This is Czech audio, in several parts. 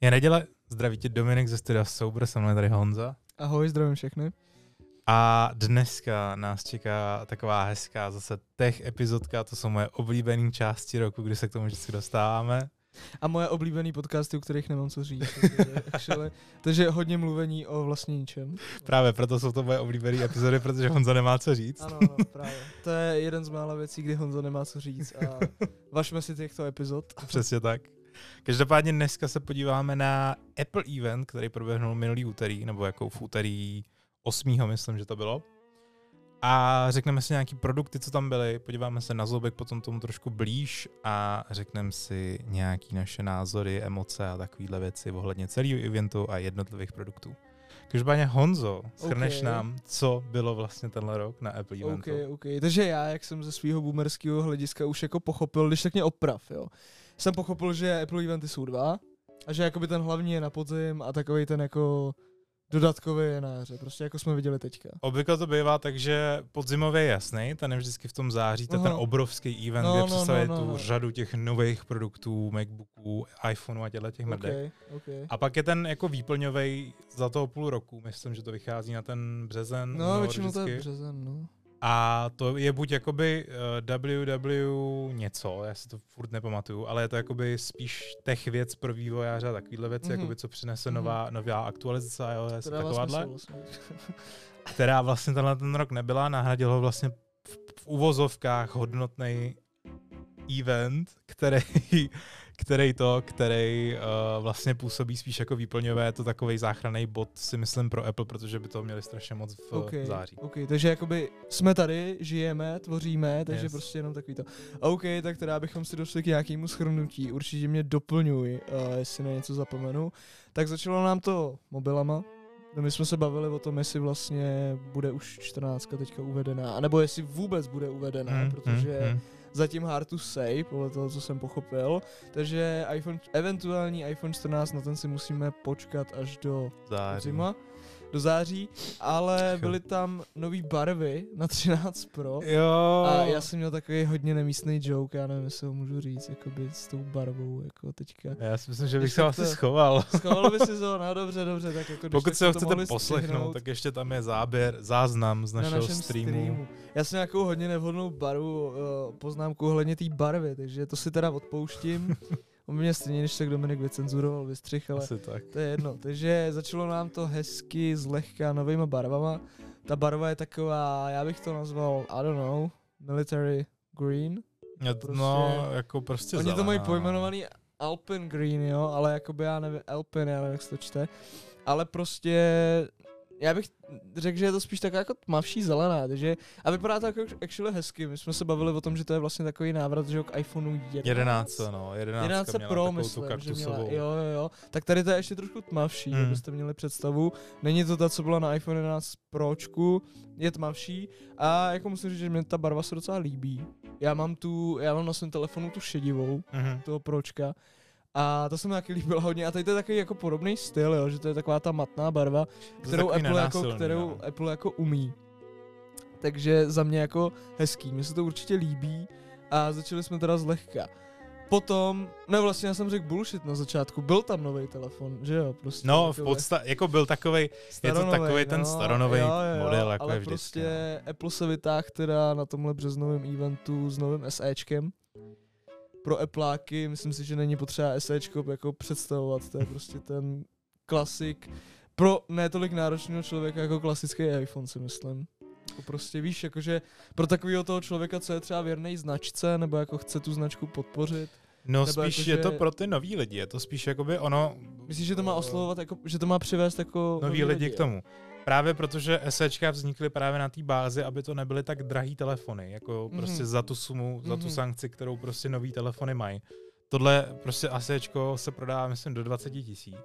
Je neděle, zdraví tě Dominik ze studia Sober, se mnou je tady Honza. Ahoj, zdravím všechny. A dneska nás čeká taková hezká zase tech epizodka, to jsou moje oblíbené části roku, kdy se k tomu vždycky dostáváme. A moje oblíbené podcasty, u kterých nemám co říct. takže, takže hodně mluvení o vlastně ničem. Právě proto jsou to moje oblíbené epizody, protože Honza nemá co říct. Ano, ano, právě. To je jeden z mála věcí, kdy Honzo nemá co říct a vašme si těchto epizod. Přesně tak. Každopádně dneska se podíváme na Apple Event, který proběhnul minulý úterý, nebo jako v úterý 8. myslím, že to bylo. A řekneme si nějaký produkty, co tam byly, podíváme se na zobek potom tomu trošku blíž a řekneme si nějaký naše názory, emoce a takovéhle věci ohledně celého eventu a jednotlivých produktů. Každopádně Honzo, schrneš Okay. nám, co bylo vlastně tenhle rok na Apple eventu. OK, OK. Takže já, jak jsem ze svého boomerského hlediska už jako pochopil, když tak mě oprav, jo. Jsem pochopil, že Apple eventy jsou dva a že jakoby ten hlavní je na podzim a takový ten jako dodatkový je na jaře, prostě jako jsme viděli teďka. Obvykle to bývá tak, že podzimový je jasný, ten je vždycky v tom září, to je ten obrovský event, No, kde no, představuje no, no, tu no. řadu těch nových produktů, Macbooků, iPhoneů a těchto těch mrdek. OK, OK. A pak je ten jako výplňový za toho půl roku, myslím, že to vychází na ten březen. No, únor většinou to je vždycky. březen, no. A to je buď jakoby WW něco, já si to furt nepamatuju, ale je to jakoby spíš tech věc pro vývojáře a takovýhle věci, Mhm. jakoby co přinese Mhm. nová, nová aktualizace iOS a takováhle, smysl vlastně. která vlastně tenhle ten rok nebyla, nahradil ho vlastně v, v uvozovkách hodnotný event, který, který to, který uh, vlastně působí spíš jako výplňové, je to takový záchranný bod si myslím pro Apple, protože by to měli strašně moc v OK, okay. září. OK, takže jakoby jsme tady, žijeme, tvoříme, takže Yes. prostě jenom takový to. OK, tak teda bychom si došli k nějakému schrnutí, určitě mě doplňuj, uh, jestli na něco zapomenu. Tak začalo nám to mobilama, No my jsme se bavili o tom, jestli vlastně bude už 14 teďka uvedená, anebo jestli vůbec bude uvedená, Hmm, protože hmm, hmm. Zatím hard to say, podle toho, co jsem pochopil. Takže iPhone, eventuální iPhone 14, na ten si musíme počkat až do Září. zima, do září, ale byly tam nové barvy na 13 Pro. Jo. A já jsem měl takový hodně nemístný joke, já nevím, jestli ho můžu říct, jakoby s tou barvou, jako teďka. Já si myslím, že bych se asi schoval. Schoval by si to, no dobře, dobře, tak jako Pokud se ho chcete poslechnout, střihnout tak ještě tam je záběr, záznam z na našeho našem streamu. streamu. Já jsem nějakou hodně nevhodnou barvu, uh, poznámku ohledně té barvy, takže to si teda odpouštím. On mě stejně, než tak Dominik vycenzuroval, vystřih, ale Asi tak. To je jedno. Takže začalo nám to hezky, zlehka, novýma barvama. Ta barva je taková, já bych to nazval, I don't know, military green. Já to- No, jako prostě Oni to zelená, mají no. pojmenovaný Alpine green, jo, ale jakoby já nevím, Alpine, já nevím, jak se to čte. Ale prostě, já bych řekl, že je to spíš taková jako tmavší zelená, takže a vypadá to jako actually hezky. My jsme se bavili o tom, že to je vlastně takový návrat, že jo, k iPhoneu 11. 11, no, 11, 11 měla Pro, myslím, tu že měla, jo, jo, jo. Tak tady to je ještě trošku tmavší, Hmm. mm. abyste měli představu. Není to ta, co byla na iPhone 11 Pročku, je tmavší a jako musím říct, že mě ta barva se docela líbí. Já mám tu, já mám na svém telefonu tu šedivou, Mhm. toho Pročka. A to se mi taky líbilo hodně. A tady to je takový jako podobný styl, jo, že to je taková ta matná barva, kterou takový Apple, jako, kterou no. Apple jako umí. Takže za mě jako hezký, mně se to určitě líbí a začali jsme teda zlehka. Potom, ne vlastně já jsem řekl bullshit na začátku, byl tam nový telefon, že jo, prostě. No, v takový podstatě, jako byl takovej, je to takový ten staronový jo, jo, model, jako ale je vždycky. prostě Apple se vytáhl teda na tomhle březnovém eventu s novým SEčkem. Pro Appleáky, myslím si, že není potřeba SEčko jako představovat, to je prostě ten klasik. Pro ne tolik náročného člověka jako klasický iPhone si myslím. Jako prostě víš, jakože pro takového toho člověka, co je třeba věrný značce, nebo jako chce tu značku podpořit. No nebo spíš jako, je to pro ty nový lidi, je to spíš jakoby ono... Myslíš, že to má oslovovat, jako, že to má přivést jako Noví lidi k tomu. Právě protože SEčka vznikly právě na té bázi, aby to nebyly tak drahý telefony, jako Mhm. prostě za tu sumu, za tu Mhm. sankci, kterou prostě nový telefony mají. Tohle prostě ASEčko se prodá, myslím, do 20 tisíc.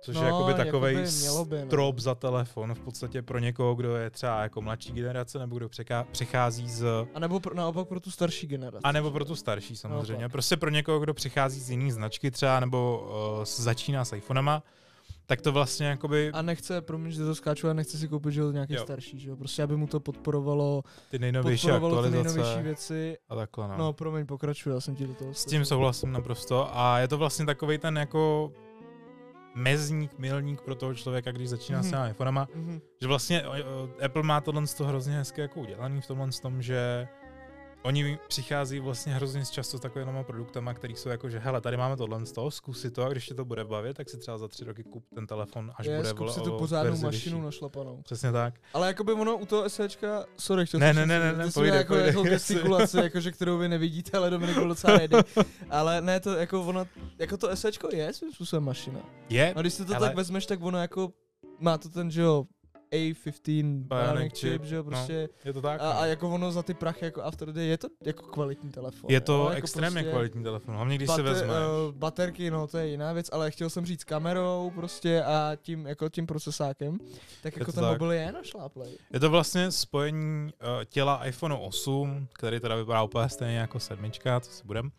Což No, je jakoby jakoby takový mělo by, no. strop za telefon v podstatě pro někoho, kdo je třeba jako mladší generace, nebo kdo překá- přechází z... A nebo pro, naopak pro tu starší generaci. A nebo pro tu starší samozřejmě. Naopak. Prostě pro někoho, kdo přichází z jiný značky třeba, nebo uh, začíná s iPhonema, tak to vlastně jakoby A nechce, promiň, že to skáču, a nechce si koupit že nějaký Jo. starší, že jo? Prostě aby mu to podporovalo, ty nejnovější podporovalo ty nejnovější věci. a takhle. No. No, promiň, pokračuju, já jsem ti do toho S tím souhlasím naprosto a je to vlastně takový ten jako mezník, milník pro toho člověka, když začíná Mhm. s těma iPhonema, Mhm. že vlastně Apple má tohle z toho hrozně hezky jako udělaný v tomhle tom, že oni přichází vlastně hrozně často s takovými produktama, který jsou jako, že hele, tady máme tohle z toho, zkus si to a když tě to bude bavit, tak si třeba za tři roky kup ten telefon, až Je, bude vole, si tu pořádnou mašinu vyšší. našlapanou. Přesně tak. Ale jakoby ono u toho SEčka, sorry, chtěl Ne, ne, ne, ne, to ne, jsem povídej, jako, povídej, jako gestikulace, jakože, kterou vy nevidíte, ale Dominik byl docela ready. Ale ne, to jako ono, jako to SEčko je svým způsobem mašina. Je, No když si to Ale- tak vezmeš, tak ono jako, má to ten, že jo, A15 Bionic chip, chip, že jo, no. prostě. je to tak. A, no. a jako ono za ty prachy jako After Day je to jako kvalitní telefon. je jo, to jako extrémně prostě kvalitní telefon, hlavně když si bate- vezmeš. eh, baterky, no to je jiná věc, ale chtěl jsem říct kamerou prostě a tím, jako tím procesákem, tak jako to ten tak. mobil je našláplej. Je to vlastně spojení uh, těla iPhone 8, který teda vypadá úplně stejně jako sedmička, co si budem,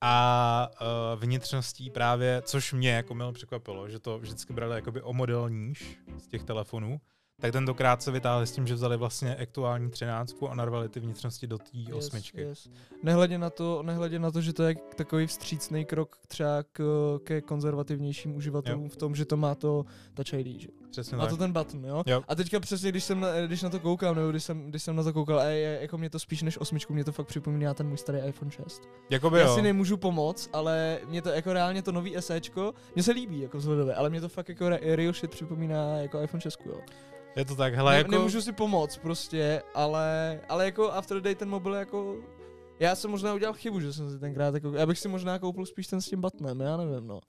a uh, vnitřností právě, což mě jako milo překvapilo, že to vždycky brali jakoby o model níž z těch telefonů, tak tentokrát se vytáhli s tím, že vzali vlastně aktuální třináctku a narvali ty vnitřnosti do té osmičky. Yes, yes. Nehledě, na to, nehledě na to, že to je takový vstřícný krok třeba k, ke konzervativnějším uživatelům Jo. v tom, že to má to Touch ID, že? Přesně Má tak. to ten button, jo? Jo. A teďka přesně, když, jsem na, když na to koukám, nebo když jsem, když jsem na to koukal, a je, jako mě to spíš než osmičku, mě to fakt připomíná ten můj starý iPhone 6. Jakoby Já jo. si nemůžu pomoct, ale mě to jako reálně to nový SEčko, mně se líbí jako vzhledově, ale mě to fakt jako re- real shit připomíná jako iPhone 6, jo. Je to tak, hele, ne, jako... Nemůžu si pomoct prostě, ale, ale jako After Day ten mobil jako... Já jsem možná udělal chybu, že jsem si tenkrát jako, já bych si možná koupil spíš ten s tím buttonem, já nevím, no.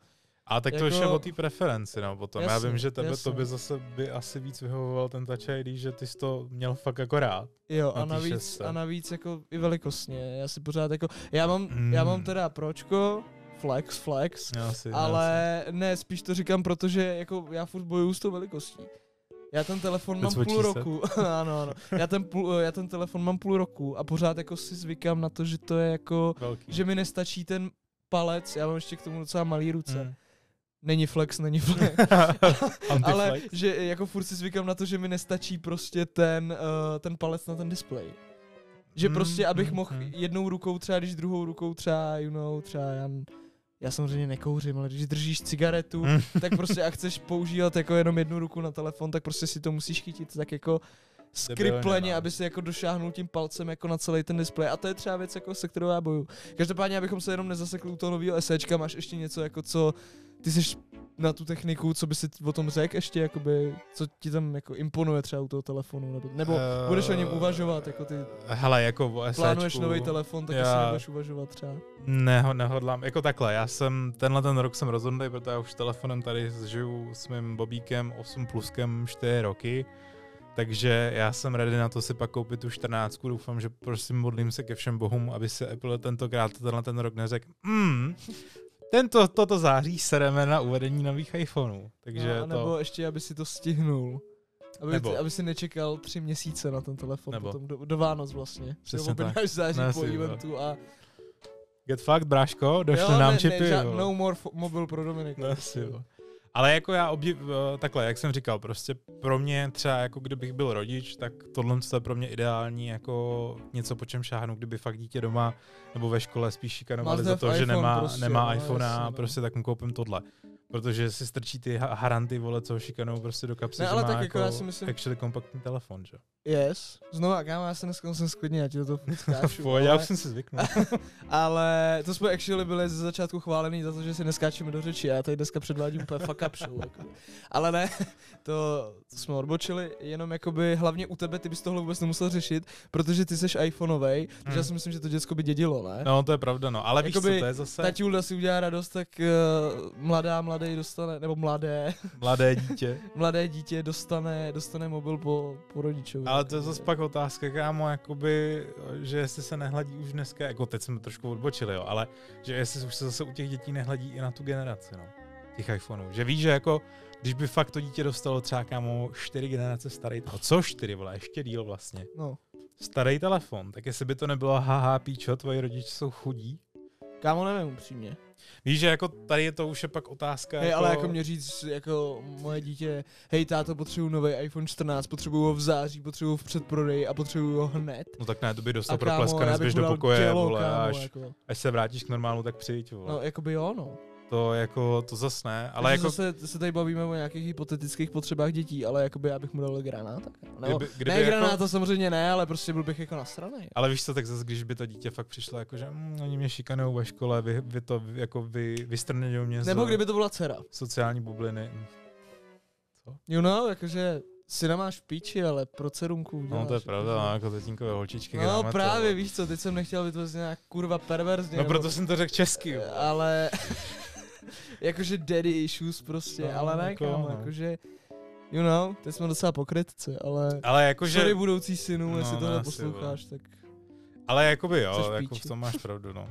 A tak to jako- ještě o té preferenci, no, potom. Já Jasně, vím, že tebe, jasně. to by zase by asi víc vyhovoval ten Touch ID, že ty jsi to měl fakt jako rád. Jo, Na a navíc, šestce. a navíc jako i velikostně, já si pořád jako, já mám, já mám Mm. teda pročko, flex, flex, Já si, ale ne, spíš to říkám, protože jako já furt bojuju s tou velikostí. Já ten telefon That's mám půl said. roku, ano, ano. Já ten, půl, já ten telefon mám půl roku a pořád jako si zvykám na to, že to je jako, Velký. že mi nestačí ten palec, já mám ještě k tomu docela malý ruce. Mm. Není flex, není flex. ale že jako furt si zvykám na to, že mi nestačí prostě ten, uh, ten palec na ten displej. Že Mm, prostě, abych mm, mohl mm. jednou rukou třeba, když druhou rukou třeba, you know, třeba já, já samozřejmě nekouřím, ale když držíš cigaretu, Mm. tak prostě a chceš používat jako jenom jednu ruku na telefon, tak prostě si to musíš chytit tak jako skripleně, no. aby si jako došáhnul tím palcem jako na celý ten displej. A to je třeba věc, jako se kterou já boju. Každopádně, abychom se jenom nezasekli u toho nového SEčka, máš ještě něco jako co, ty jsi na tu techniku, co by si o tom řekl ještě, jakoby, co ti tam jako imponuje třeba u toho telefonu, nebo, nebo Eh, budeš o něm uvažovat, jako ty Hele, jako o plánuješ nový telefon, tak já- asi nebudeš uvažovat třeba. Neho, nehodlám, jako takhle, já jsem, tenhle ten rok jsem rozhodnutý, protože já už telefonem tady žiju s mým Bobíkem 8 pluskem 4 roky, takže já jsem ready na to si pak koupit tu 14. Doufám, že prostě modlím se ke všem bohům, aby se Apple tentokrát tenhle ten rok neřekl, mm, tento, toto září sereme na uvedení nových iPhoneů. Takže no, nebo to, ještě, aby si to stihnul. Aby, Nebo- ty, aby si nečekal tři měsíce na ten telefon, Nebo. potom do, do Vánoc vlastně. Přesně objednáš září Ne, po si, jo. eventu a... get fucked, bráško, došly jo, nám ne, čipy. ne, jo. no more fo- mobil pro Dominika. No, asi jo. Ale jako já obdiv, eh, takhle, jak jsem říkal, prostě pro mě třeba jako kdybych byl rodič, tak tohle je pro mě ideální jako něco, po čem šáhnu, kdyby fakt dítě doma nebo ve škole spíš šikanovali Máte za to, že nemá, prostě, nemá iPhone a no. prostě tak mu koupím tohle. Protože si strčí ty ha- haranty, vole, co šikanou prostě do kapsy, Ne, že ale má tak jako, jako já si myslím- actually kompaktní telefon, že? Yes. Znova, kámo, já se dneska musím sklidnit, já ti do toho furt skáču. Pojď, já už jsem si zvyknul. ale to jsme actually byli ze začátku chválený za to, že si neskáčeme do řeči a já tady dneska předvádím úplně fuck up show. Jako. Ale ne, to, to jsme odbočili, jenom jakoby hlavně u tebe, ty bys tohle vůbec nemusel řešit, protože ty jsi iPhoneovej, takže Hmm. já si myslím, že to děcko by dědilo, ne? No, to je pravda, no. Ale víš co, Jakoby to je zase Tatiulda si udělá radost, tak uh, mladá, mladý dostane, nebo mladé, mladé dítě. mladé dítě dostane, dostane mobil po, po rodičovi. Ale to je zase pak otázka, kámo, jakoby, že jestli se nehladí už dneska, jako teď jsme trošku odbočili, jo, ale že jestli už se zase u těch dětí nehladí i na tu generaci, no, těch iPhoneů. Že víš, že jako, když by fakt to dítě dostalo třeba, kámo, čtyři generace starý, no co čtyři, vole, ještě díl vlastně, No. starý telefon, tak jestli by to nebylo haha, píčo, tvoji rodiče jsou chudí. Kámo, nevím upřímně. Víš, že jako tady je to už je pak otázka, Hej, jako, ale jako mě říct, jako moje dítě, hej táto, potřebuju nový iPhone 14, potřebuju ho v září, potřebuju ho v předprodeji a potřebuju ho hned. No tak ne, to by dostal pro pleska, nezběž do pokoje, dělo, vole, kámo, až, jako. až se vrátíš k normálu, tak přijď, vole. No, jakoby jo, no. To jako, to zas ne, ale Ale jako, zase se tady bavíme o nějakých hypotetických potřebách dětí, ale jakoby já bych mu dal granát. Nebo, kdyby, kdyby ne jako, granát to samozřejmě ne, ale prostě byl bych jako nasranej. ale víš co, tak zase, když by to dítě fakt přišlo, jako že mm, oni mě šikanují ve škole, vy, vy to vy, jako vy, vystrňují mě Nebo kdyby to byla dcera. sociální bubliny. You know, jakože syna máš v píči, ale pro dcerunku No uděláš, to je pravda, no, jako tatínkové holčičky. No to, právě, ale- víš co, teď jsem nechtěl vytvořit nějak kurva perverzně. No nebo- proto jsem to řekl česky. Ale, jakože daddy issues prostě, No, ale ne jako, kámo, no. jakože, you know, teď jsme docela pokrytci, ale... Ale jakože, Sorry budoucí synu, No, jestli no, tohle posloucháš, tak... ale jakoby jo, jako v tom máš pravdu, no.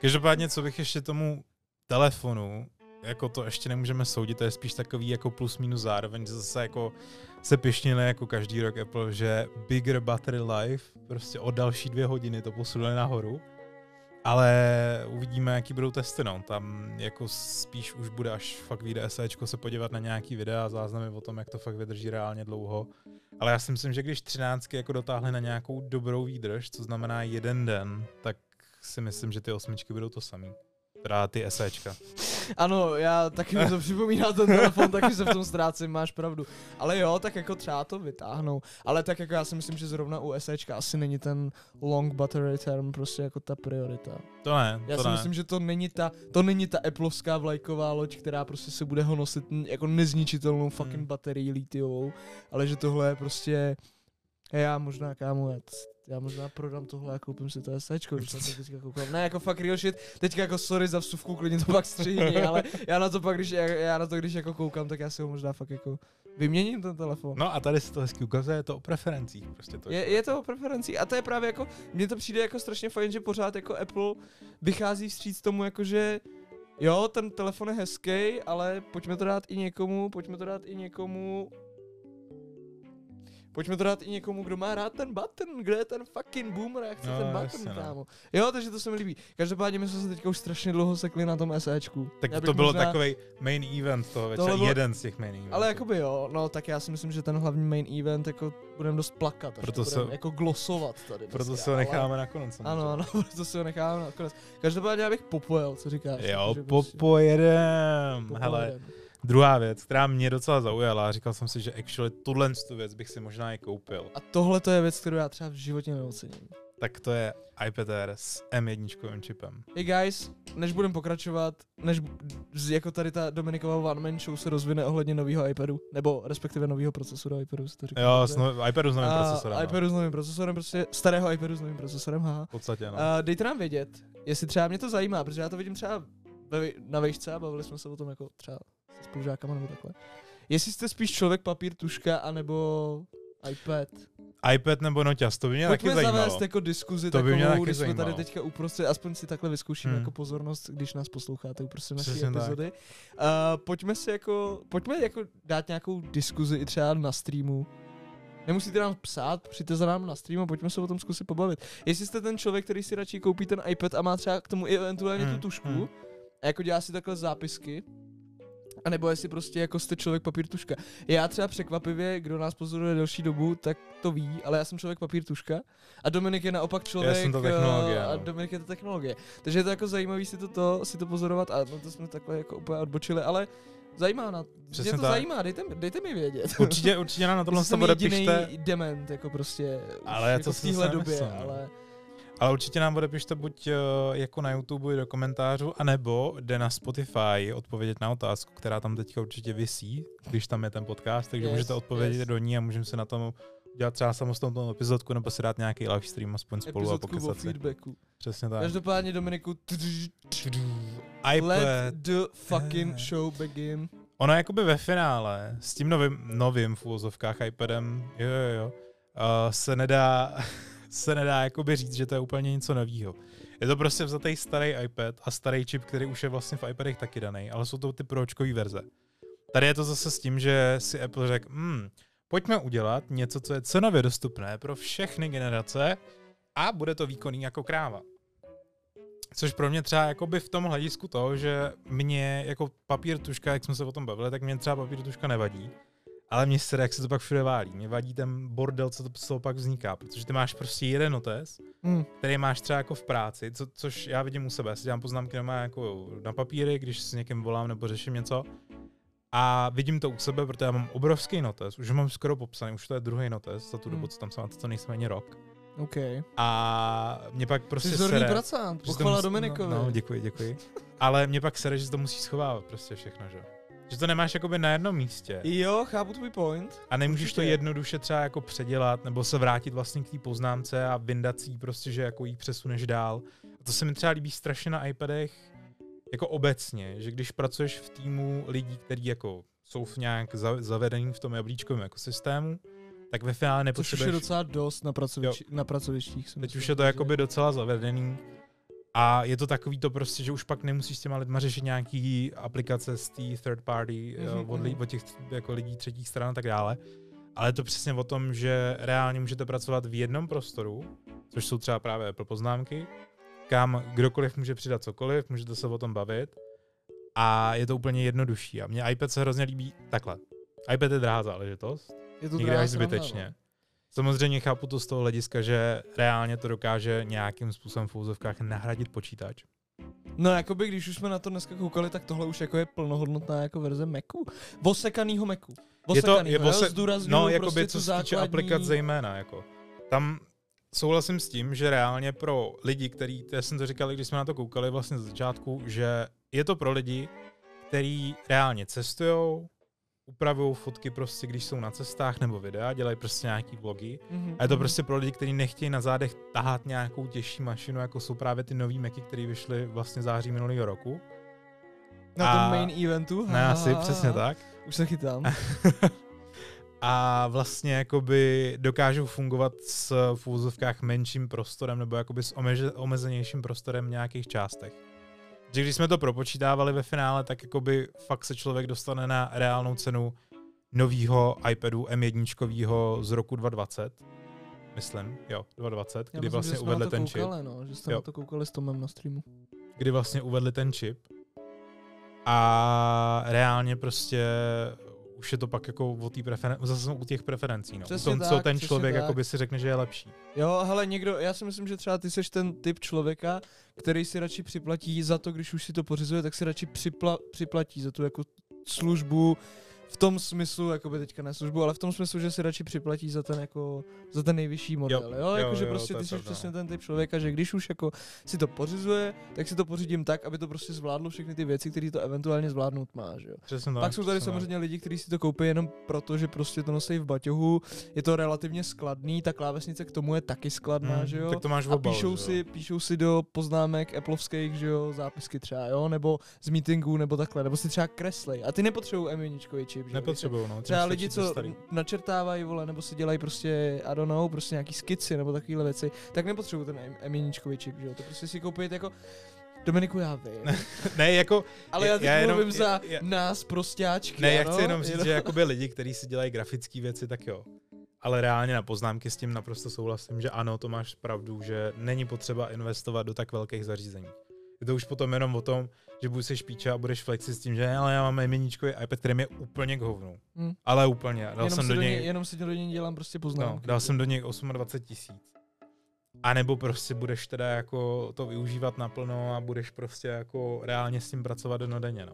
Každopádně, co bych ještě tomu telefonu, jako to ještě nemůžeme soudit, to je spíš takový jako plus minus zároveň, že zase jako se pišnili jako každý rok Apple, že bigger battery life, prostě o další dvě hodiny to posunuli nahoru. Ale uvidíme, jaký budou testy, no. Tam jako spíš už bude, až fakt vyjde SEčko, se podívat na nějaký videa a záznamy o tom, jak to fakt vydrží reálně dlouho. Ale já si myslím, že když 13 jako dotáhly na nějakou dobrou výdrž, co znamená jeden den, tak si myslím, že ty osmičky budou to samý. Teda ty SEčka. Ano, já taky mi to připomíná ten telefon, taky se v tom ztrácím, máš pravdu. Ale jo, tak jako třeba to vytáhnou. Ale tak jako já si myslím, že zrovna u SEčka asi není ten long battery term prostě jako ta priorita. To ne, Já to si ne. myslím, že to není ta, to není ta Appleovská vlajková loď, která prostě se bude honosit jako nezničitelnou fucking Hmm. baterii litiovou, ale že tohle je prostě, já možná kámo, já, já možná prodám tohle a koupím si to SEčko, když na to teďka koukám. Ne, jako fakt real shit, teďka jako sorry za vsuvku, klidně to pak střihni, ale já na to pak, když, já, já na to, když jako koukám, tak já si ho možná fakt jako vyměním ten telefon. No a tady se to hezky ukazuje, je to o preferencích. Prostě to Je, je to o preferencí a to je právě jako, mně to přijde jako strašně fajn, že pořád jako Apple vychází vstříc tomu jako, že jo, ten telefon je hezký, ale pojďme to dát i někomu, pojďme to dát i někomu, Pojďme to dát i někomu, kdo má rád ten button, kde je ten fucking boomer, já chci No, ten button, jasně, no. kámo. Jo, takže to se mi líbí. Každopádně my jsme se teďka už strašně dlouho sekli na tom SEčku. tak Já to bylo možná- takový main event toho večera, bylo- jeden z těch main eventů. Ale jakoby jo, no tak já si myslím, že ten hlavní main event jako budeme dost plakat, Proto to se- jako glosovat tady Proto dneska, se ho ale- necháme nakonec. samozřejmě. Ano, ano, proto si ho necháme nakonec. Každopádně já bych popojel, co říkáš. Jo, popojedem. Hele, popojedem. Druhá věc, která mě docela zaujala, říkal jsem si, že actually tuhle tu věc bych si možná i koupil. A tohle to je věc, kterou já třeba v životě neocením. Tak to je iPad Air s M1 čipem. Hey guys, než budeme pokračovat, než jako tady ta Dominikova One Man Show se rozvine ohledně nového iPadu, nebo respektive nového procesoru iPadu, se to říká. Jo, s no, iPadu s novým A procesorem. no. iPadu s novým procesorem, prostě starého iPadu s novým procesorem, haha. V podstatě, no. A dejte nám vědět, jestli třeba mě to zajímá, protože já to vidím třeba ve, na vejšce a bavili jsme se o tom jako třeba spolužákama nebo takhle. Jestli jste spíš člověk, papír, tuška, anebo iPad. iPad nebo noťaz, to by mě taky zajímalo. zavést jako diskuzi To by mě takovou, taky když jsme tady zajímalo. teďka uprostřed, aspoň si takhle vyzkoušíme Hmm. jako pozornost, když nás posloucháte uprostřed naší Přesně epizody. Uh, pojďme si jako, pojďme jako dát nějakou diskuzi i třeba na streamu. Nemusíte nám psát, přijďte za nám na stream a pojďme se o tom zkusit pobavit. Jestli jste ten člověk, který si radši koupí ten iPad a má třeba k tomu i eventuálně tu Hmm, tušku hmm. a jako dělá si takhle zápisky, a nebo jestli prostě jako jste člověk papír tuška. Já třeba překvapivě, kdo nás pozoruje delší dobu, tak to ví, ale já jsem člověk papír tuška a Dominik je naopak člověk jsem ta technologie, eh, a no. Dominik je ta technologie. Takže je to jako zajímavý si to, to, si to pozorovat a no to jsme takhle jako úplně odbočili, ale zajímá na, Přesně mě to tak. zajímá, dejte, mi- dejte mi vědět. Určitě, určitě nám na tohle jsem to jedinej odepište, dement, jako prostě Ale jako to v jsem téhle době, ale ale určitě nám odepište buď uh, jako na YouTube do komentářů, anebo jde na Spotify odpovědět na otázku, která tam teďka určitě visí, když tam je ten podcast, takže Yes, můžete odpovědět yes. do ní a můžeme se na tom dělat třeba samostatnou epizodku, nebo si dát nějaký live stream aspoň spolu a epizodku o pokecat si. feedbacku. Přesně tak. Každopádně Dominiku, let the fucking Eh. show begin. Ono jakoby ve finále s tím novým, novým v úvozovkách iPadem, jo, jo, jo, uh, se nedá, se nedá jakoby říct, že to je úplně něco novýho. Je to prostě vzatý starý iPad a starý čip, který už je vlastně v iPadech taky daný, ale jsou to ty pročkový verze. Tady je to zase s tím, že si Apple řekl, hmm, pojďme udělat něco, co je cenově dostupné pro všechny generace a bude to výkonný jako kráva. Což pro mě třeba jakoby v tom hledisku toho, že mě jako papír tuška, jak jsme se o tom bavili, tak mě třeba papír tuška nevadí. Ale mě se jak se to pak všude válí. Mě vadí ten bordel, co to z toho pak vzniká, protože ty máš prostě jeden notes, Hmm. který máš třeba jako v práci, co, což já vidím u sebe. Já si dělám poznámky doma jako na papíry, když s někým volám nebo řeším něco. A vidím to u sebe, protože já mám obrovský notes, už ho mám skoro popsaný, už to je druhý notes za tu dobu, co tam jsem, a to, nejsem ani rok. OK. A mě pak prostě Jsi sere, pracant, pochvala musí- Dominikovi. No, no, děkuji, děkuji. Ale mě pak sere, že to musí schovávat prostě všechno, že? Že to nemáš jakoby na jednom místě. Jo, chápu tvůj point. A nemůžeš to Určitě. jednoduše třeba jako předělat, nebo se vrátit vlastně k té poznámce a vyndat si prostě, že jako jí přesuneš dál. A to se mi třeba líbí strašně na iPadech, jako obecně, že když pracuješ v týmu lidí, kteří jako jsou v nějak za- zavedení v tom jablíčkovém ekosystému, tak ve finále Což už je nepotřebuješ... docela dost na, pracovič, na pracovištích. Teď myslím, už je to že- jakoby docela zavedený. A je to takový to prostě, že už pak nemusíš s těma lidma řešit nějaký aplikace z té third party, Mhm, mm-hmm. od, mhm. li, od těch jako lidí třetích stran a tak dále. Ale je to přesně o tom, že reálně můžete pracovat v jednom prostoru, což jsou třeba právě Apple poznámky, kam kdokoliv může přidat cokoliv, můžete se o tom bavit a je to úplně jednodušší. A mně iPad se hrozně líbí takhle. iPad je drahá záležitost, je to někdy až zbytečně. no. Samozřejmě chápu to z toho hlediska, že reálně to dokáže nějakým způsobem v úzovkách nahradit počítač. No, jakoby, když už jsme na to dneska koukali, tak tohle už jako je plnohodnotná jako verze Macu. Vosekanýho Macu. Je to, je Vosekanýho, vose, zdůrazňuju no, prostě jakoby, co se týče základní- aplikat zejména, jako. Tam souhlasím s tím, že reálně pro lidi, který, já jsem to říkal, když jsme na to koukali vlastně z začátku, že je to pro lidi, který reálně cestujou, upravují fotky prostě, když jsou na cestách nebo videa, dělají prostě nějaký vlogy. Mhm, A je to prostě pro lidi, kteří nechtějí na zádech tahat nějakou těžší mašinu, jako jsou právě ty nový Macy, které vyšly vlastně září minulého roku. Na a- tom main eventu. Ne, asi, přesně tak. Už se chytám. a vlastně jakoby dokážou fungovat s v úzovkách menším prostorem nebo jakoby s omeže, omezenějším prostorem v nějakých částech. Že když jsme to propočítávali ve finále, tak jakoby fakt se člověk dostane na reálnou cenu nového iPadu M1 z roku 2020. Myslím, jo, 2020, Já kdy myslím, vlastně uvedli ten čip. koukali, no, že jste Jo. na to koukali s Tomem na streamu. kdy vlastně uvedli ten čip a reálně prostě už je to pak jako o té preferen- zase u těch preferencí, no. Přesně u tom, co tak, ten přesně člověk tak. jakoby si řekne, že je lepší. Jo, hele, někdo, já si myslím, že třeba ty seš ten typ člověka, který si radši připlatí za to, když už si to pořizuje, tak si radši připla, připlatí za tu jako službu v tom smyslu, jako by teďka ne službu, ale v tom smyslu, že si radši připlatí za ten jako, za ten nejvyšší model, jo, jo, jako, že jo, prostě ty jsi přesně no. ten typ člověka, že když už jako si to pořizuje, tak si to pořídím tak, aby to prostě zvládlo všechny ty věci, které to eventuálně zvládnout má, že jo. Přesně tak. Pak jsou tady přesně samozřejmě lidi, kteří si to koupí jenom proto, že prostě to nosí v baťohu, je to relativně skladný, ta klávesnice k tomu je taky skladná, Hmm, že jo. Tak to máš v A obalu, píšou že jo. si, píšou si do poznámek Appleovských, že jo, zápisky třeba, jo, nebo z meetingů, nebo takhle, nebo si třeba kreslej. A ty nepotřebují M1 čip, že jo. Nepotřebuju, no. Třeba lidi, co starý. načrtávají, vole, nebo si dělají prostě, I don't know, prostě nějaký skici nebo takovéhle věci, tak nepotřebují ten M- M1 čip, že jo. To prostě si koupit jako Dominiku, já vím. Ne, jako, Ale Já- já teď já jenom- mluvím za já- já- nás prostáčky, ne, já ano? chci jenom říct, Jenom- že jakoby lidi, kteří si dělají grafické věci, tak jo. Ale reálně na poznámky s tím naprosto souhlasím, že ano, to máš pravdu, že není potřeba investovat do tak velkých zařízení. Je to už potom jenom o tom, že budeš se špíče a budeš flexit s tím, že ale já mám jmeníčkový iPad, který je úplně k hovnu. Hm. Ale úplně. Dal jenom, jsem do něj, něj, jenom si do něj dělám prostě no, poznámky. dal jsem do něj 28 tisíc. A nebo prostě budeš teda jako to využívat naplno a budeš prostě jako reálně s tím pracovat dennodenně, no.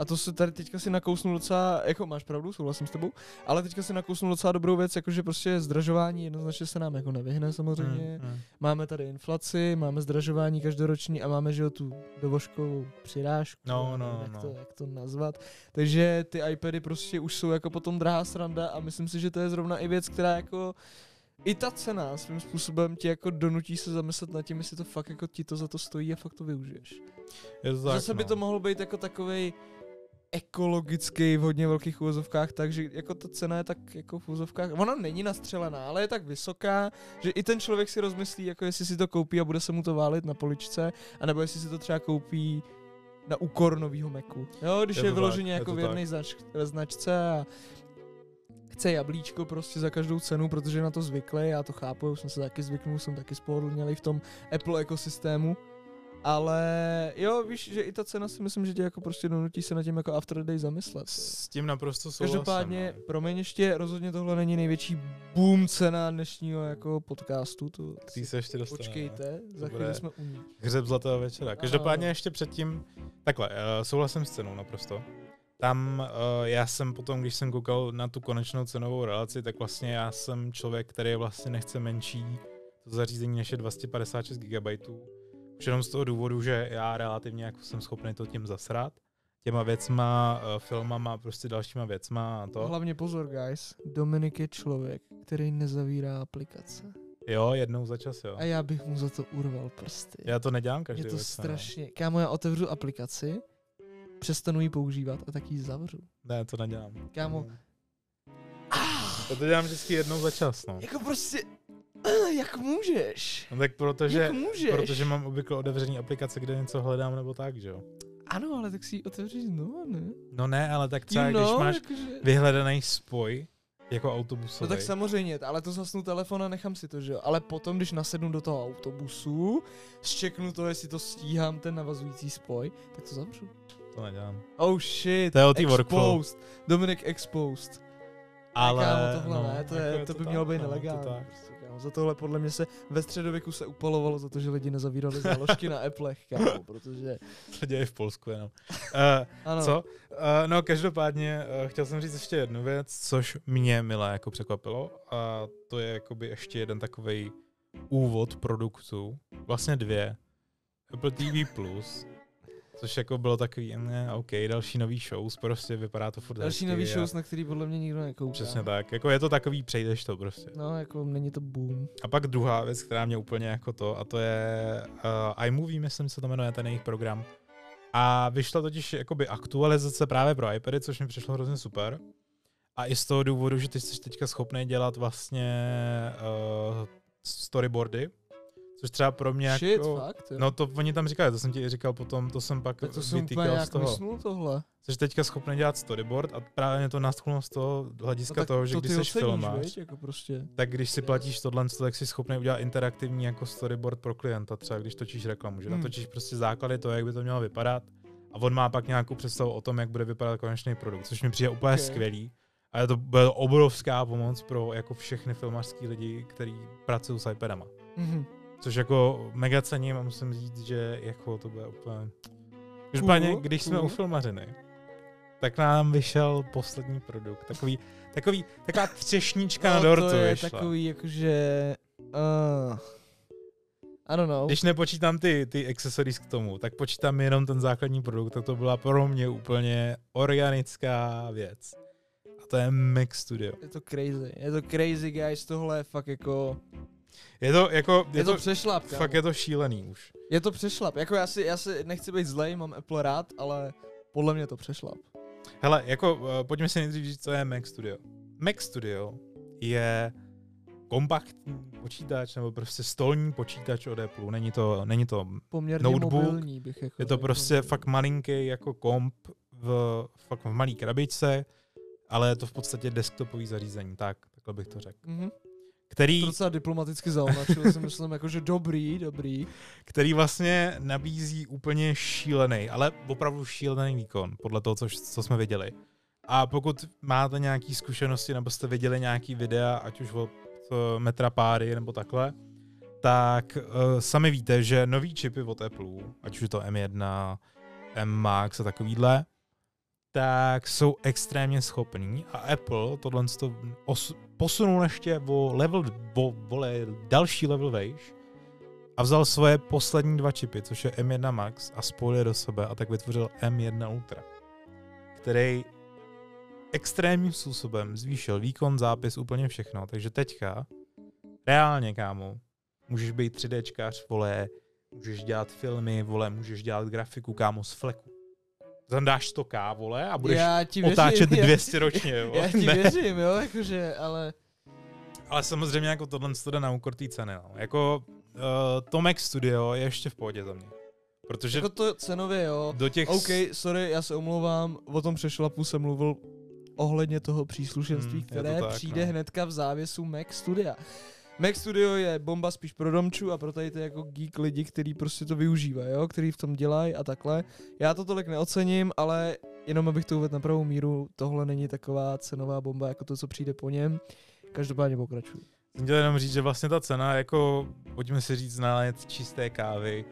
A to se tady teďka si nakousnul docela, jako máš pravdu, souhlasím s tebou, ale teďka si nakousnul docela dobrou věc, jakože prostě zdražování jednoznačně se nám jako nevyhne samozřejmě. Mm, mm. Máme tady inflaci, máme zdražování každoroční a máme, že jo, tu dovožkovou přirážku, No, no, jak, no. To, jak to nazvat. Takže ty iPady prostě už jsou jako potom drahá sranda a myslím si, že to je zrovna i věc, která jako i ta cena svým způsobem ti jako donutí se zamyslet nad tím, jestli to fakt jako ti to za to stojí a fakt to využiješ. Je to tak, Zase by no. to mohlo být jako takovej ekologický v hodně velkých úvozovkách, takže jako ta cena je tak jako v úvozovkách, ona není nastřelená, ale je tak vysoká, že i ten člověk si rozmyslí, jako jestli si to koupí a bude se mu to válit na poličce, anebo jestli si to třeba koupí na úkor novýho Macu. Jo, když Je je, vyloženě tak, je jako to věrný znač, značce a chce jablíčko prostě za každou cenu, protože je na to zvyklý, já to chápu, už jsem se taky zvyknul, jsem taky spohodlnělý v tom Apple ekosystému, Ale jo, víš, že i ta cena si myslím, že tě jako prostě donutí se na tím jako After Day zamyslet. S tím naprosto souhlasím. Každopádně, no. promiň ještě, rozhodně tohle není největší boom cena dnešního jako podcastu. To K tý se ještě dostaneme. počkejte, za bude- chvíli jsme u ní. Hřeb zlatého večera. Každopádně ano. ještě předtím, takhle, uh, souhlasím s cenou naprosto. Tam uh, já jsem potom, když jsem koukal na tu konečnou cenovou relaci, tak vlastně já jsem člověk, který vlastně nechce menší to zařízení než je 256 GB. Už jenom z toho důvodu, že já relativně jako jsem schopný to tím zasrat. Těma věcma, uh, filmama, prostě dalšíma věcma a to. Hlavně pozor, guys. Dominik je člověk, který nezavírá aplikace. Jo, jednou za čas, jo. A já bych mu za to urval prsty. Já to nedělám každý je to no. strašně. Kámo, já otevřu aplikaci, přestanu ji používat a tak ji zavřu. Ne, to nedělám. Kámo, Já to dělám vždycky jednou za čas, no. jako prostě, eh, jak můžeš? No tak protože, jak můžeš? protože mám obvykle otevřený aplikace, kde něco hledám nebo tak, že jo. Ano, ale tak si ji otevřeš znovu, ne? No ne, ale tak třeba You když know, máš jakože... vyhledaný spoj, jako No autobusový. tak samozřejmě, ale to zasnu telefon a nechám si to, že jo. Ale potom, když nasednu do toho autobusu, zčeknu to, jestli to stíhám, ten navazující spoj, tak to zavřu. To nedělám. Oh shit, To je o exposed. Dominik exposed. Ale, kámo, tohle no, ne, to, jako je, to by tak, mělo být no, to nelegální. tak. Kámo. Za tohle podle mě se ve středověku se upalovalo za to, že lidi nezavírali záložky na Applech, kámo, protože... To děje v Polsku jenom. Uh, Ano, co? Uh, no každopádně uh, chtěl jsem říct ještě jednu věc, což mě milé jako překvapilo a to je jakoby ještě jeden takový úvod produktu, vlastně dvě. Apple TV+, Plus, což jako bylo takový, ne, OK, další nový shows, prostě vypadá to furt Další nový a- shows, na který podle mě nikdo nekouká. Přesně tak, jako je to takový, přejdeš to prostě. No, jako není to boom. A pak druhá věc, která mě úplně jako to, a to je uh, iMovie, myslím, se to jmenuje, ten jejich program. A vyšla totiž jakoby aktualizace právě pro iPady, což mi přišlo hrozně super. A i z toho důvodu, že ty jsi teďka schopný dělat vlastně uh, storyboardy, což třeba pro mě Shit, jako... fakt, jo. No to oni tam říkali, to jsem ti říkal potom, to jsem pak tak to jsem úplně vytýkal z toho. mysnul tohle. Jsi teďka schopný dělat storyboard a právě mě to nasknulo z toho hlediska No toho, že to když jsi filmář, jako prostě. tak když si platíš tohle, tak jsi schopný udělat interaktivní jako storyboard pro klienta, třeba když točíš reklamu, že Hmm. natočíš prostě základy toho, jak by to mělo vypadat a on má pak nějakou představu o tom, jak bude vypadat konečný produkt, což mi přijde úplně Ok. skvělý. A je to bude to obrovská pomoc pro jako všechny filmařský lidi, kteří pracují s iPadama. Mhm. Což jako mega cením a musím říct, že jako to bude úplně... Každopádně, když jsme u filmařiny, tak nám vyšel poslední produkt. Takový, takový, taková třešnička na No, dortu to je vyšla. takový jakože... Uh, I don't know. Když nepočítám ty, ty accessories k tomu, tak počítám jenom ten základní produkt, tak to byla pro mě úplně organická věc. A to je Mac Studio. Je to crazy, je to crazy guys, tohle je fakt jako... Je to jako, Je, je, to, to, přešlap, kámo. fakt je to šílený už. Je to přešlap, jako já si, já si nechci být zlej, mám Apple rád, ale podle mě to přešlap. Hele, jako uh, pojďme si nejdřív říct, co je Mac Studio. Mac Studio je kompaktní počítač nebo prostě stolní počítač od Apple. Není to, není to Poměrně Notebook, mobilní bych jako Je to řekl. prostě fakt malinký jako komp v, fakt v malý krabičce, ale je to v podstatě desktopový zařízení, tak, takhle bych to řekl. Mhm. Který, To docela diplomaticky zaonačil, si myslím, jako, že dobrý, dobrý. který vlastně nabízí úplně šílený, ale opravdu šílený výkon, podle toho, co, co jsme viděli. A pokud máte nějaké zkušenosti, nebo jste viděli nějaký videa, ať už od uh, metra páry nebo takhle, tak uh, sami víte, že nový čipy od Apple, ať už je to M1, M Max a takovýhle, tak jsou extrémně schopní a Apple tohle to os- posunul ještě o level, o, vole, další level vejš a vzal svoje poslední dva čipy, což je M1 Max a spojil je do sebe a tak vytvořil M1 Ultra, který extrémním způsobem zvýšil výkon, zápis, úplně všechno. Takže teďka, reálně, kámo, můžeš být 3Dčkař, vole, můžeš dělat filmy, vole, můžeš dělat grafiku, kámo, z fleku. Tam dáš 100k, vole, a budeš já ti věřím, otáčet já, 200 ročně, vole. já ti Ne. věřím, jo, jakože, ale Ale samozřejmě jako tohle to jde na úkor té ceny, no. Jako uh, to Mac Studio je ještě v pohodě za mě. Protože jako to cenově, jo. do těch... OK, sorry, já se omlouvám, o tom přešlapu jsem mluvil ohledně toho příslušenství, Hmm, které tak, přijde no. hnedka v závěsu Mac Studia. Mac Studio je bomba spíš pro domču a pro tady ty jako geek lidi, kteří prostě to využívají, jo, který v tom dělají a takhle. Já to tolik neocením, ale jenom abych to uvedl na pravou míru, tohle není taková cenová bomba jako to, co přijde po něm. Každopádně pokračuju. Jsem chtěl jenom říct, že vlastně ta cena, jako, pojďme si říct, na čisté kávy,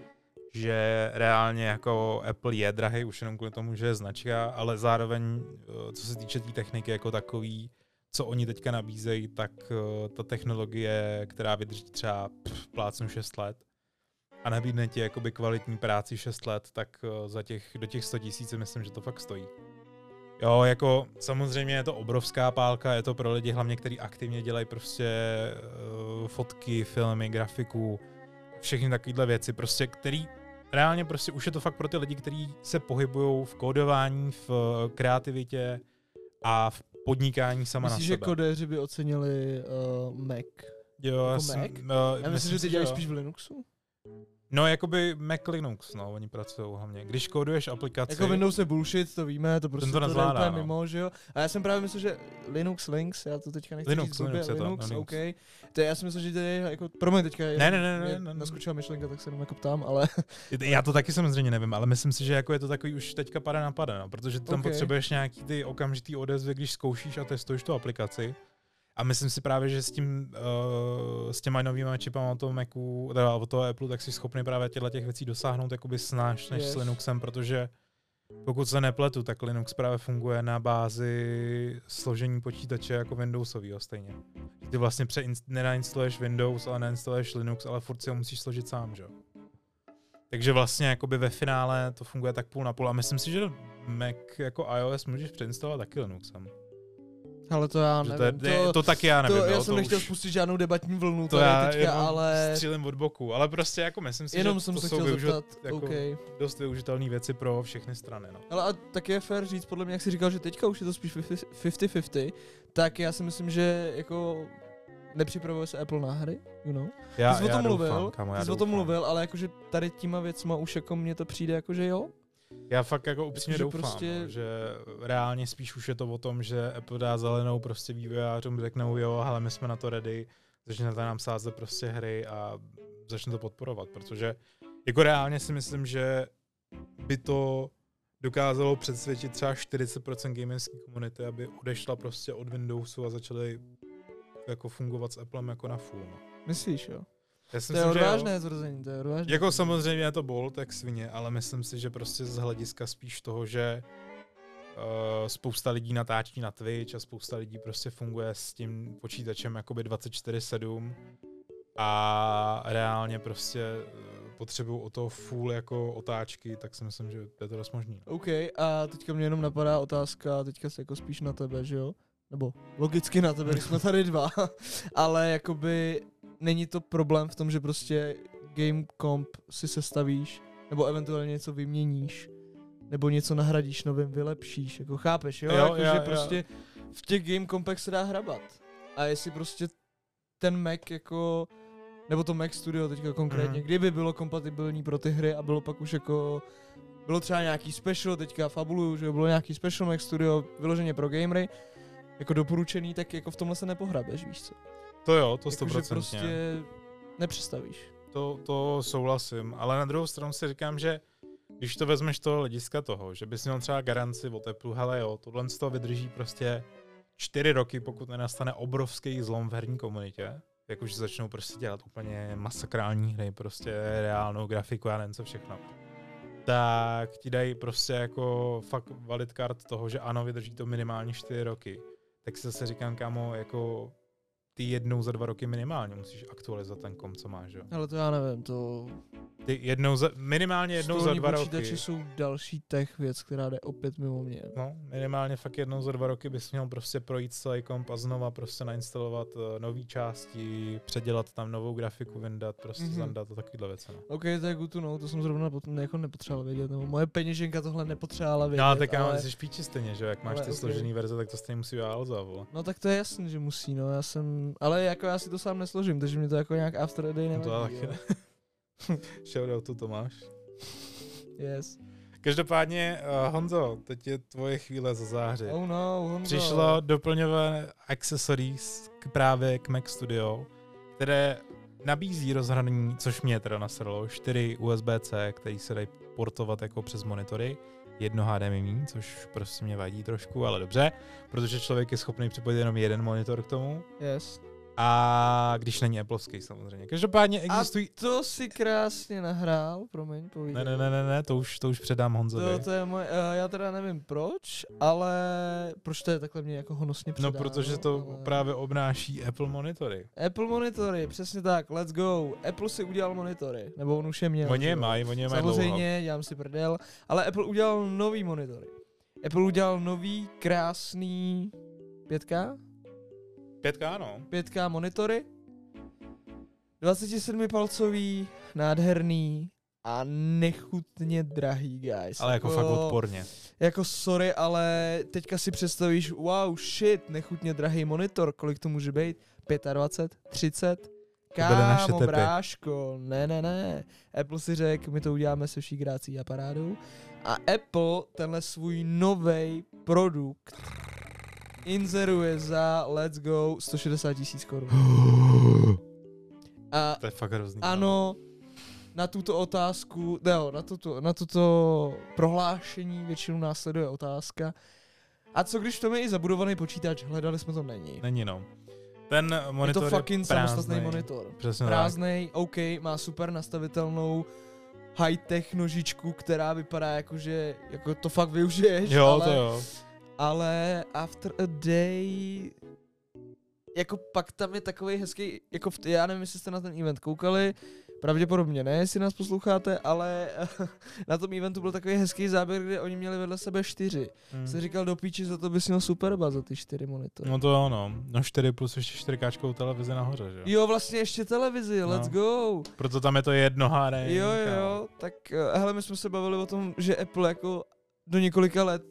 že reálně jako Apple je drahý už jenom kvůli tomu, že je značka, ale zároveň, eh, co se týče té tý techniky jako takový, co oni teďka nabízejí, tak uh, ta technologie, která vydrží třeba plácnu 6 let a nabídne ti jakoby kvalitní práci 6 let, tak uh, za těch, do těch 100 tisíc myslím, že to fakt stojí. Jo, jako samozřejmě je to obrovská pálka, je to pro lidi hlavně, kteří aktivně dělají prostě uh, fotky, filmy, grafiku, všechny takovéhle věci, prostě který reálně prostě už je to fakt pro ty lidi, kteří se pohybují v kódování, v kreativitě a v podnikání sama Myslíš, na sebe. že kodéři by ocenili uh, Mac? Jo, já, jako jsem, Mac? Uh, Já myslím, že ty děláš spíš v Linuxu? No, jakoby Mac Linux, no, oni pracují hlavně. Když kóduješ aplikaci... Jako Windows je bullshit, to víme, to prostě to to nezvládá, úplně no. mimo, že jo. A já jsem právě myslel, že Linux Links, já to teďka nechci Linux, říct Linux je to, Linux, Linux. OK. To je, já si myslím, že to je jako, promiň teďka, Ne, ne, ne, ne, ne, ne. naskočila myšlenka, tak se jenom jako ptám, ale Já to taky samozřejmě nevím, ale myslím si, že jako je to takový už teďka pada na pada, no, protože ty tam Ok. potřebuješ nějaký ty okamžitý odezvy, když zkoušíš a testuješ tu aplikaci. A myslím si právě, že s tím, uh, s těma novýma čipama od toho Macu, teda od toho Apple, tak jsi schopný právě těchto těch věcí dosáhnout jakoby snáš než Yes. s Linuxem, protože pokud se nepletu, tak Linux právě funguje na bázi složení počítače jako Windowsovýho stejně. Ty vlastně přeinst- nenainstaluješ Windows, ale nainstaluješ Linux, ale furt si ho musíš složit sám, že jo? Takže vlastně jakoby ve finále to funguje tak půl na půl a myslím si, že Mac jako iOS můžeš přeinstalovat taky Linuxem. Ale to já Že to, je, nevím. to, to, taky já nevím. to, jo, já jsem to nechtěl už, spustit žádnou debatní vlnu to tady já teďka, jenom ale střílím od boku, ale prostě jako myslím si, jenom že jsem to se jsou chtěl využit, zeptat, jako OK. dost využitelné věci pro všechny strany. No. Ale a tak je fér říct, podle mě, jak jsi říkal, že teďka už je to spíš 50-50, tak já si myslím, že jako nepřipravuje se Apple na hry, you know? Já, Ty jsi o já tom mluvil, doufám, kámo, já Ty jsi o tom doufám. mluvil, ale jakože tady těma věcma už jako mně to přijde jako, že jo? Já fakt jako upřímně doufám, prostě- no, že reálně spíš už je to o tom, že Apple dá zelenou prostě vývojářům, řeknou jo, ale my jsme na to ready, začnete nám sázet prostě hry a začne to podporovat, protože jako reálně si myslím, že by to dokázalo přesvědčit třeba 40% gamerské komunity, aby odešla prostě od Windowsu a začaly jako fungovat s Applem jako na full. No. Myslíš, jo? Já si To je myslím, odvážné tvrzení, to je odvážné. Jako samozřejmě je to bold, tak svině, ale myslím si, že prostě z hlediska spíš toho, že uh, spousta lidí natáčí na Twitch a spousta lidí prostě funguje s tím počítačem jakoby 24-7 a reálně prostě uh, potřebují o to full jako otáčky, tak si myslím, že je to dost možný. OK, a teďka mě jenom napadá otázka, teďka se jako spíš na tebe, že jo? Nebo logicky na tebe, když jsme tady dva, ale jakoby není to problém v tom, že prostě game comp si sestavíš, nebo eventuálně něco vyměníš, nebo něco nahradíš novým, vylepšíš, jako chápeš, jo? Jo, jako, jo, že jo. prostě v těch game compech se dá hrabat. A jestli prostě ten Mac jako, nebo to Mac Studio teďka konkrétně, Mhm. kdyby bylo kompatibilní pro ty hry a bylo pak už jako bylo třeba nějaký special, teďka fabuluju, že bylo nějaký special Mac Studio vyloženě pro gamery, jako doporučený, tak jako v tomhle se nepohrabeš, víš co? To jo, to Jako, 100%. že prostě nepřestavíš. To, to souhlasím, ale na druhou stranu si říkám, že když to vezmeš z toho hlediska toho, že bys měl třeba garanci od Apple, hele jo, tohle z toho vydrží prostě čtyři roky, pokud nenastane obrovský zlom v herní komunitě, jakože začnou prostě dělat úplně masakrální hry, prostě reálnou grafiku a nevím co všechno, tak ti dají prostě jako fakt valid card toho, že ano, vydrží to minimálně čtyři roky. Tak si zase říkám, kámo, jako ty jednou za dva roky minimálně musíš aktualizovat ten kom, co máš, jo. Ale to já nevím, to... Ty jednou za, minimálně jednou za stolní dva počítače roky. jsou další tech věc, která jde opět mimo mě. No, minimálně fakt jednou za dva roky bys měl prostě projít celý komp a znova prostě nainstalovat uh, nové části, předělat tam novou grafiku, vyndat, prostě Mhm. mm-hmm. zandat a takovýhle věci. No. OK, to je good to know, to jsem zrovna pot- jako nepotřeboval vědět, nebo moje peněženka tohle nepotřebovala vědět, No, ale tak já ale... ale... jsi špíči stejně, že jo, jak máš ale ty ok. složený verze, tak to stejně musí Alza. No tak to je jasný, že musí, no, já jsem, ale jako já si to sám nesložím, takže mi to jako nějak after a day No to nevadí, jo. ne. Shoutoutu Tomáš. Yes. Každopádně, uh, Honzo, teď je tvoje chvíle za záři. Oh no, Honzo. Přišlo doplňové accessories k právě k Mac Studio, které nabízí rozhraní, což mě teda nasralo, 4 USB-C, který se dají portovat jako přes monitory, jedno HDMI, což prostě mě vadí trošku, ale dobře, protože člověk je schopný připojit jenom jeden monitor k tomu. Yes. A když není Appleovský samozřejmě. Každopádně existují... A to si krásně nahrál, promiň, povídej. Ne, ne, ne, ne, ne, to už, to už předám Honzovi. To, to je moje, uh, já teda nevím proč, ale proč to je takhle mě jako honosně no, předáno. protože to ale... právě obnáší Apple monitory. Apple monitory, přesně tak, let's go. Apple si udělal monitory, nebo on už je měl. Oni je mají, oni je mají dlouho. Samozřejmě, dělám si prdel, ale Apple udělal nový monitory. Apple udělal nový, krásný 5K? Pětka, ano. 5K monitory. 27 palcový, nádherný a nechutně drahý, guys. Ale jako fakt odporně. Jako sorry, ale teďka si představíš, wow, shit, nechutně drahý monitor, kolik to může být? 25, 30? byly naše Kámo, bráško, ne, ne, ne. Apple si řekl, my to uděláme se vší grácí a parádou. A Apple tenhle svůj nový produkt inzeruje za let's go 160 tisíc korun. A To je fakt hrozný. no. ano, na tuto otázku, ne, jo, na, tuto, na tuto prohlášení většinou následuje otázka. A co když v tom je i zabudovaný počítač? Hledali jsme to, není. Není no. Ten Je monitor to fucking prázdnej. samostatný monitor. Přesně tak. Prázdnej, OK, má super nastavitelnou high-tech nožičku, která vypadá jako, že jako to fakt využiješ, Jo, ale, to jo. Ale after a day jako pak tam je takový hezký, jako v, já nevím, jestli jste na ten event koukali, pravděpodobně ne, jestli nás posloucháte, ale na tom eventu byl takový hezký záběr, kde oni měli vedle sebe čtyři. Hmm. Jsi říkal do píči, za to bys měl superba za ty čtyři monitory. No to jo, no. No 4 plus ještě 4K televize nahoře, že jo? Jo, vlastně ještě televizi, No. let's go. Proto tam je to jedno. Jo, jo, jo, tak eh, hele, my jsme se bavili o tom, že Apple jako do několika let,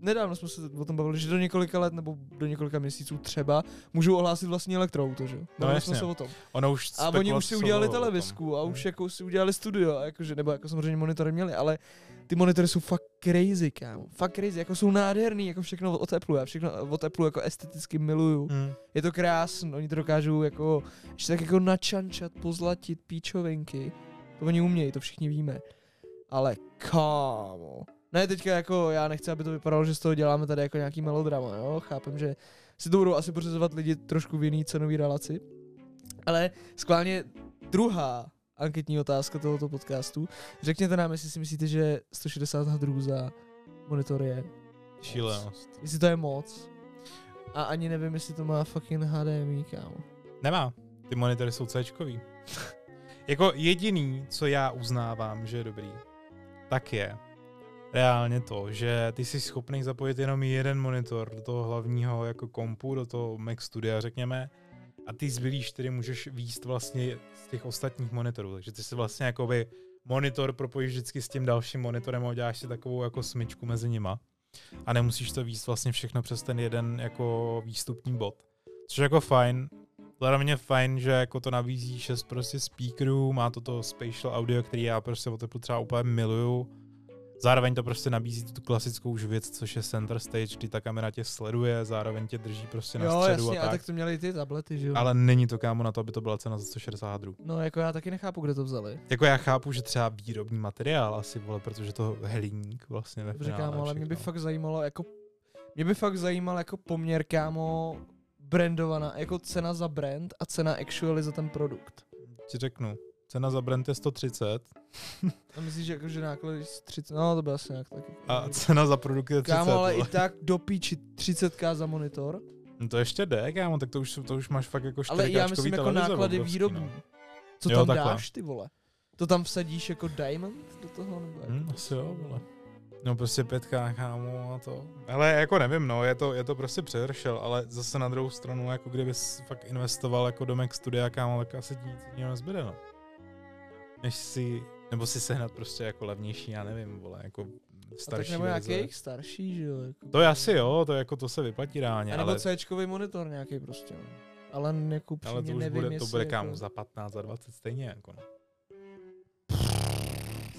nedávno jsme se o tom bavili, že do několika let nebo do několika měsíců třeba můžou ohlásit vlastní elektroauto, že? jo? Bavili jsme jasně. se o tom. Ono už A oni už si udělali televizku a Hmm. už jako si udělali studio, a jakože, nebo jako samozřejmě monitory měli, ale ty monitory jsou fakt crazy, kámo. Fakt crazy, jako jsou nádherný, jako všechno od Apple, já všechno od Apple jako esteticky miluju. Hmm. Je to krásný, oni to dokážou jako, ještě tak jako načančat, pozlatit píčovinky. To oni umějí, to všichni víme. Ale kámo. Ne, teďka jako, já nechci, aby to vypadalo, že z toho děláme tady jako nějaký melodrama, jo. Chápem, že si to budou asi pořizovat lidi trošku v jiný cenový relaci. Ale skválně druhá anketní otázka tohoto podcastu. Řekněte nám, jestli si myslíte, že 160 hadrů za monitor je Šílenost. Jestli to je moc. A ani nevím, jestli to má fucking HDMI, kámo. Nemá. Ty monitory jsou c Jako jediný, co já uznávám, že je dobrý, tak je reálně to, že ty jsi schopný zapojit jenom jeden monitor do toho hlavního jako kompu, do toho Mac Studia, řekněme, a ty zbylý čtyři můžeš výst vlastně z těch ostatních monitorů, takže ty si vlastně jakoby monitor propojíš vždycky s tím dalším monitorem a uděláš si takovou jako smyčku mezi nima a nemusíš to výst vlastně všechno přes ten jeden jako výstupní bod. Což je jako fajn, Zároveň fajn, že jako to nabízí šest prostě speakerů, má to to spatial audio, který já prostě Apple třeba úplně miluju. Zároveň to prostě nabízí tu klasickou už věc, což je center stage, kdy ta kamera tě sleduje, zároveň tě drží prostě na jo, středu jasně, a a tak. tak to měly i ty tablety, že jo? Ale není to kámo na to, aby to byla cena za 160 hadrů. No, jako já taky nechápu, kde to vzali. Jako já chápu, že třeba výrobní materiál asi, vole, protože to hliník vlastně ve Dobře, kámo, ale mě by fakt zajímalo, jako, mě by fakt zajímal jako poměr, kámo, brandovaná, jako cena za brand a cena actually za ten produkt. Ti řeknu, cena za brand je 130 A myslíš, že jako, že náklady z 30, no to by asi nějak taky. a cena za produkt je 30. Kámo, ale i tak do píči 30k za monitor. No to ještě jde, kámo, tak to už, to už máš fakt jako 4 Ale já myslím jako náklady výrobní. No. Co Jo, tam takhle. dáš, ty vole? To tam vsadíš jako diamond do toho? Nebo jako Hm, asi jo, vole. No prostě pětka, kámo, a to. Ale jako nevím, no, je to, je to prostě převršel, ale zase na druhou stranu, jako kdybys fakt investoval jako do Mac Studia, kámo, tak asi nic jiného nezbyde, no. Než si, nebo si sehnat prostě jako levnější, já nevím, vole, jako A tak starší nebo nějaký starší, že jo? Jako. To je asi jo, to jako to se vyplatí reálně, A nebo ale, C-čkový monitor nějaký prostě. No. Ale jako ale to už nevím, bude, to bude jako... kámo za 15, za 20 stejně, jako no.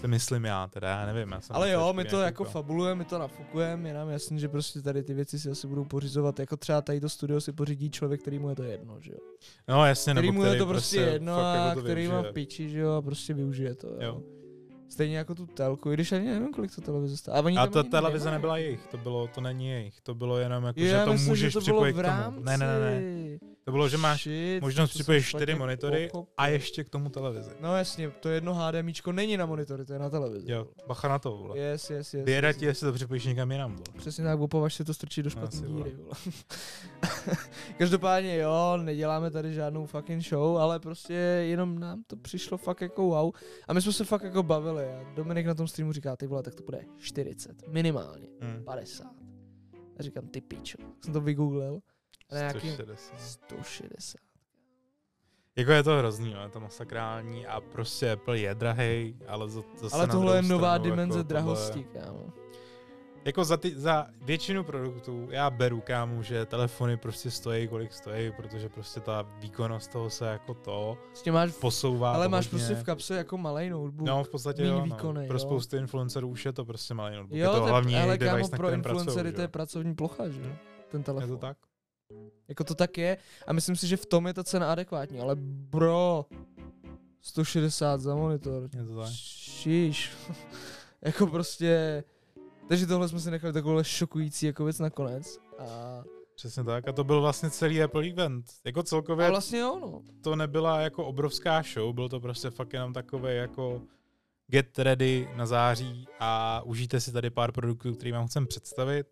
Si myslím já, teda já nevím. Já jsem Ale jo, my to jako fabulujeme, my to nafukujeme, je nám jasný, že prostě tady ty věci si asi budou pořizovat, jako třeba tady to studio si pořídí člověk, který mu je to jedno, že jo. No jasně, Který nebo mu je to prostě jedno fakt a jako který má využije. piči, že jo, a prostě využije to, jo. Jo. Stejně jako tu telku, i když ani nevím, kolik to televize stála. A, oni A ta televize nemají. nebyla jejich, to bylo, to není jejich, to bylo jenom jako, Jo, že to myslím, můžeš že to bylo připojit k tomu. Ne, ne, ne, ne. To bylo, že máš Shit, možnost připojit čtyři monitory pochopil. a ještě k tomu televizi. No jasně, to jedno HDMIčko není na monitory, to je na televizi. Jo, bacha na to, vole. Yes, yes, yes. Yes, ti, jestli to připojíš někam jinam, vole. Přesně tak, opavaš se to strčí do Asi, špatné díry. Vole. Každopádně jo, neděláme tady žádnou fucking show, ale prostě jenom nám to přišlo fakt jako wow. A my jsme se fakt jako bavili a Dominik na tom streamu říká, ty vole, tak to bude 40, minimálně, Hm. 50. A říkám, ty pičo. Jsem to vygooglil. Na nějaký 160. 160. Jako je to hrozný, no, je to masakrální a prostě Apple je drahej, ale za, zase Ale tohle je nová stranu, dimenze jako drahosti, Tohle, kámo. jako za, ty, za většinu produktů já beru, kámo, že telefony prostě stojí, kolik stojí, protože prostě ta výkonnost toho se jako to tím máš, posouvá. ale máš hodně. prostě v kapse jako malý notebook. No, v podstatě jo, no. výkonnej, Pro jo. spoustu influencerů už je to prostě malý notebook. jo, je to hlavní ale device, kámo, pro influencery to je pracovní plocha, že jo? Ten telefon. Je to tak? Jako to tak je a myslím si, že v tom je ta cena adekvátní, ale bro, 160 za monitor, Je to tak. šiš, jako prostě, takže tohle jsme si nechali takovou šokující jako věc nakonec a, Přesně tak. A to byl vlastně celý Apple event. Jako celkově a vlastně jo, no. to nebyla jako obrovská show, byl to prostě fakt jenom takový jako get ready na září a užijte si tady pár produktů, který vám chcem představit.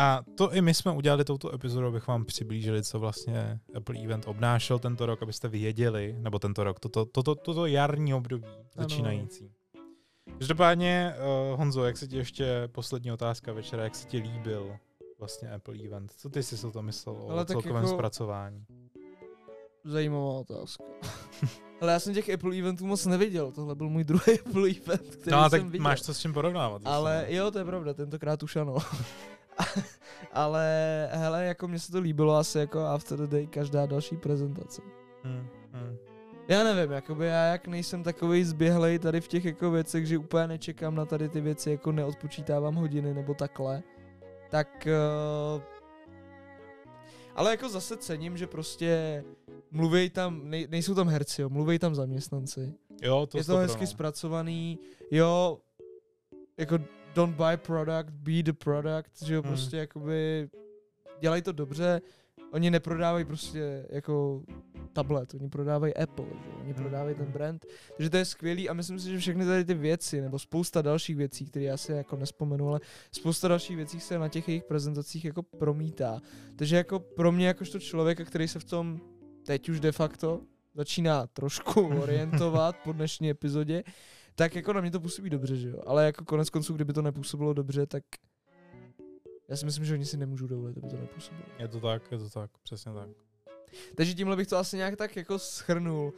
A to i my jsme udělali touto epizodou, abych vám přiblížili, co vlastně Apple Event obnášel tento rok, abyste věděli, nebo tento rok, toto, toto, toto jarní období začínající. Každopádně, uh, Honzo, jak se ti ještě poslední otázka večera, jak se ti líbil vlastně Apple Event? Co ty jsi o tom myslel o Ale tak celkovém jako- zpracování? Zajímavá otázka. Ale já jsem těch Apple eventů moc neviděl, tohle byl můj druhý Apple event, který No a jsem tak viděl. máš co s čím porovnávat. Ale jo, to je pravda, tentokrát už ano. Ale hele, jako mně se to líbilo asi jako after the day každá další prezentace. Hmm, hmm. Já nevím, jakoby já jak nejsem takový zběhlej tady v těch jako věcech, že úplně nečekám na tady ty věci, jako neodpočítávám hodiny nebo takhle, tak uh, ale jako zase cením, že prostě mluví tam, nej, nejsou tam herci, jo, mluví tam zaměstnanci. Jo, to je to hezky no. zpracovaný, jo, jako don't buy product, be the product, že jo, Hmm. prostě jakoby dělají to dobře, oni neprodávají prostě jako tablet, oni prodávají Apple, že oni Hmm. prodávají ten brand, takže to je skvělý a myslím si, že všechny tady ty věci, nebo spousta dalších věcí, které já si jako nespomenu, ale spousta dalších věcí se na těch jejich prezentacích jako promítá. Takže jako pro mě jakožto člověka, který se v tom teď už de facto začíná trošku orientovat po dnešní epizodě, tak jako na mě to působí dobře, že jo. Ale jako konec konců, kdyby to nepůsobilo dobře, tak já si myslím, že oni si nemůžou dovolit, aby to nepůsobilo. Je to tak, je to tak, přesně tak. Takže tímhle bych to asi nějak tak jako schrnul. Uh,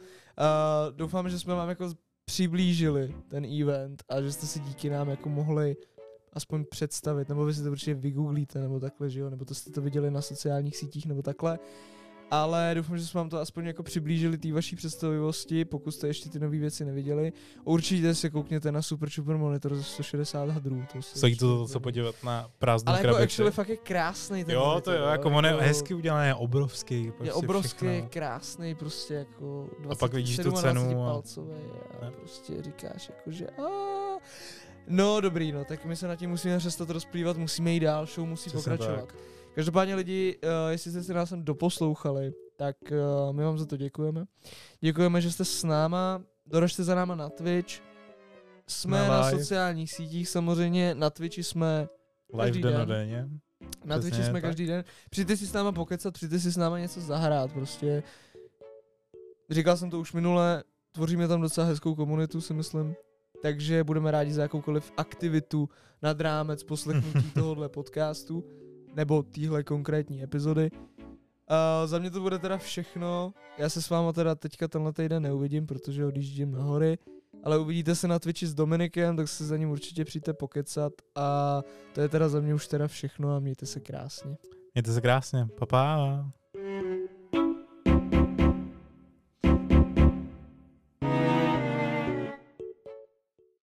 doufám, že jsme vám jako přiblížili ten event a že jste si díky nám jako mohli aspoň představit, nebo vy si to určitě vygooglíte, nebo takhle, že jo, nebo to jste to viděli na sociálních sítích, nebo takhle. Ale doufám, že jsme vám to aspoň jako přiblížili té vaší představivosti, pokud jste ještě ty nové věci neviděli. Určitě se koukněte na Super Super Monitor za 160 hadrů. To Stojí určitě to za co podívat na prázdnou Ale jako krabici. actually fakt je krásný ten jo, monitor, to jo, jako on je hezky udělaný, je obrovský. Prostě je obrovský, všechno. krásný, prostě jako 20, pak vidíš tu cenu a- palcový a Ne. prostě říkáš jako, že a No dobrý, no, tak my se na tím musíme přestat rozplývat, musíme jít dál, show musí Přesně pokračovat. tak. Každopádně lidi, uh, jestli jste si nás sem doposlouchali, tak uh, my vám za to děkujeme. Děkujeme, že jste s náma, doražte za náma na Twitch. Jsme Na na, sociálních sítích samozřejmě, na Twitchi jsme Live každý den na Přesně Twitchi jsme tak. každý den. Přijďte si s náma pokecat, přijďte si s náma něco zahrát, prostě. Říkal jsem to už minule, tvoříme tam docela hezkou komunitu, si myslím. Takže budeme rádi za jakoukoliv aktivitu nad rámec poslechnutí tohohle podcastu, nebo téhle konkrétní epizody. Uh, za mě to bude teda všechno. Já se s váma teda teďka tenhle týden neuvidím, protože odjíždím na hory. Ale uvidíte se na Twitchi s Dominikem, tak se za ním určitě přijďte pokecat. A to je teda za mě už teda všechno a mějte se krásně. Mějte se krásně. Pa, pa.